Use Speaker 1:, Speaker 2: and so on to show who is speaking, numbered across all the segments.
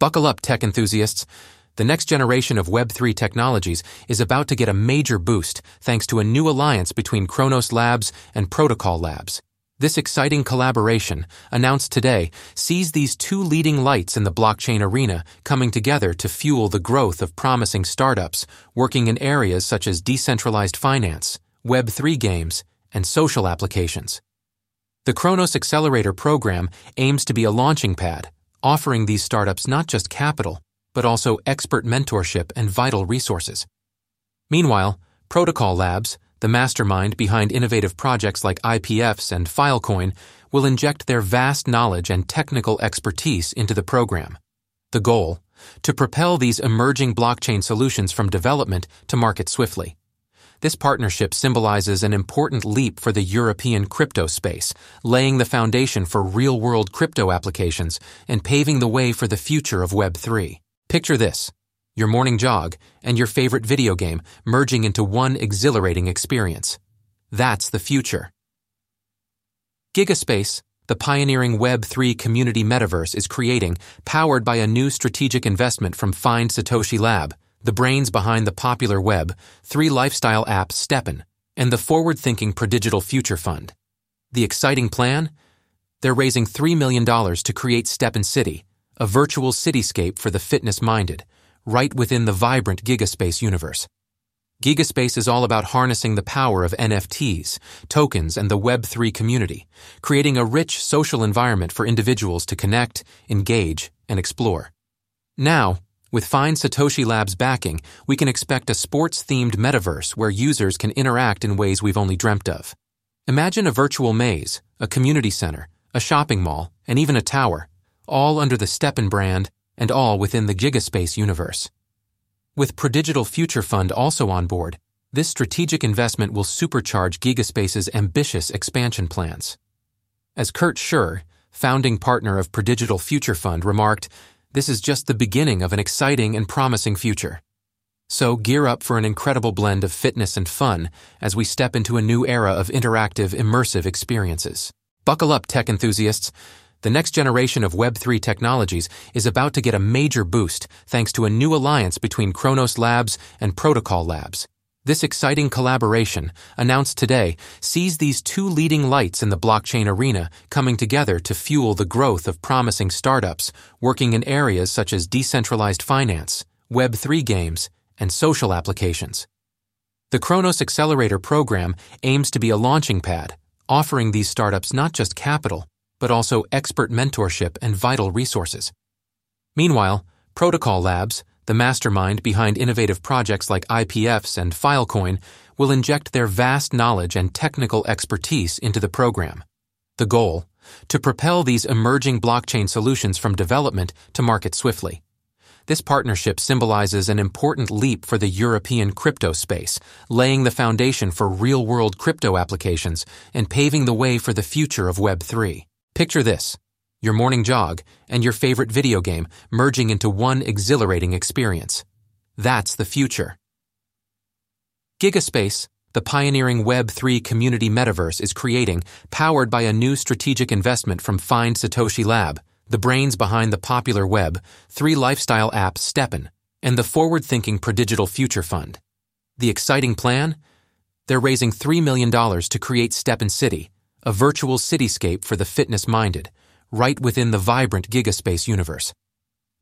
Speaker 1: Buckle up, tech enthusiasts. The next generation of Web3 technologies is about to get a major boost thanks to a new alliance between Cronos Labs and Protocol Labs. This exciting collaboration, announced today, sees these two leading lights in the blockchain arena coming together to fuel the growth of promising startups working in areas such as decentralized finance, Web3 games, and social applications. The Cronos Accelerator program aims to be a launching pad, offering these startups not just capital, but also expert mentorship and vital resources. Meanwhile, Protocol Labs, the mastermind behind innovative projects like IPFS and Filecoin, will inject their vast knowledge and technical expertise into the program. The goal? To propel these emerging blockchain solutions from development to market swiftly. This partnership symbolizes an important leap for the European crypto space, laying the foundation for real-world crypto applications and paving the way for the future of Web3. Picture this. Your morning jog and your favorite video game merging into one exhilarating experience. That's the future. Gigaspace, the pioneering Web3 community metaverse is creating, powered by a new strategic investment from Find Satoshi Lab, the brains behind the popular web, three lifestyle app STEPN, and the forward-thinking Prodigital Future Fund. The exciting plan? They're raising $3 million to create STEPN City, a virtual cityscape for the fitness-minded, right within the vibrant Gigaspace universe. Gigaspace is all about harnessing the power of NFTs, tokens, and the Web3 community, creating a rich social environment for individuals to connect, engage, and explore. Now, with Find Satoshi Labs backing, we can expect a sports-themed metaverse where users can interact in ways we've only dreamt of. Imagine a virtual maze, a community center, a shopping mall, and even a tower, all under the STEPN brand and all within the Gigaspace universe. With Prodigital Future Fund also on board, this strategic investment will supercharge Gigaspace's ambitious expansion plans. As Kurt Schur, founding partner of Prodigital Future Fund, remarked, this is just the beginning of an exciting and promising future. So gear up for an incredible blend of fitness and fun as we step into a new era of interactive, immersive experiences. Buckle up, tech enthusiasts. The next generation of Web3 technologies is about to get a major boost thanks to a new alliance between Cronos Labs and Protocol Labs. This exciting collaboration, announced today, sees these two leading lights in the blockchain arena coming together to fuel the growth of promising startups working in areas such as decentralized finance, Web3 games, and social applications. The Cronos Accelerator program aims to be a launching pad, offering these startups not just capital, but also expert mentorship and vital resources. Meanwhile, Protocol Labs, the mastermind behind innovative projects like IPFS and Filecoin will inject their vast knowledge and technical expertise into the program. The goal? To propel these emerging blockchain solutions from development to market swiftly. This partnership symbolizes an important leap for the European crypto space, laying the foundation for real-world crypto applications and paving the way for the future of Web3. Picture this your morning jog, and your favorite video game merging into one exhilarating experience. That's the future. Gigaspace, the pioneering Web3 community metaverse, is creating, powered by a new strategic investment from Find Satoshi Lab, the brains behind the popular web, three lifestyle app STEPN, and the forward-thinking Prodigital Future Fund. The exciting plan? They're raising $3 million to create STEPN City, a virtual cityscape for the fitness-minded, right within the vibrant Gigaspace universe.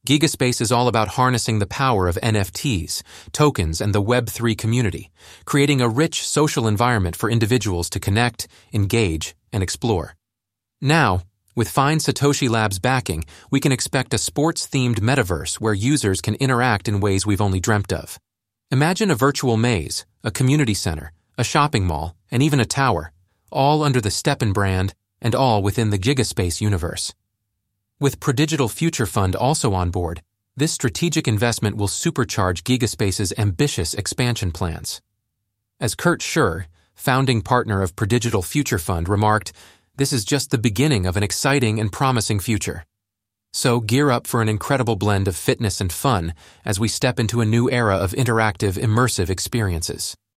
Speaker 1: Gigaspace is all about harnessing the power of NFTs, tokens, and the Web3 community, creating a rich social environment for individuals to connect, engage, and explore. Now, with Find Satoshi Labs backing, we can expect a sports-themed metaverse where users can interact in ways we've only dreamt of. Imagine a virtual maze, a community center, a shopping mall, and even a tower, all under the STEPN brand and all within the Gigaspace universe. With Prodigital Future Fund also on board, this strategic investment will supercharge Gigaspace's ambitious expansion plans. As Kurt Schur, founding partner of Prodigital Future Fund, remarked, this is just the beginning of an exciting and promising future. So gear up for an incredible blend of fitness and fun as we step into a new era of interactive, immersive experiences.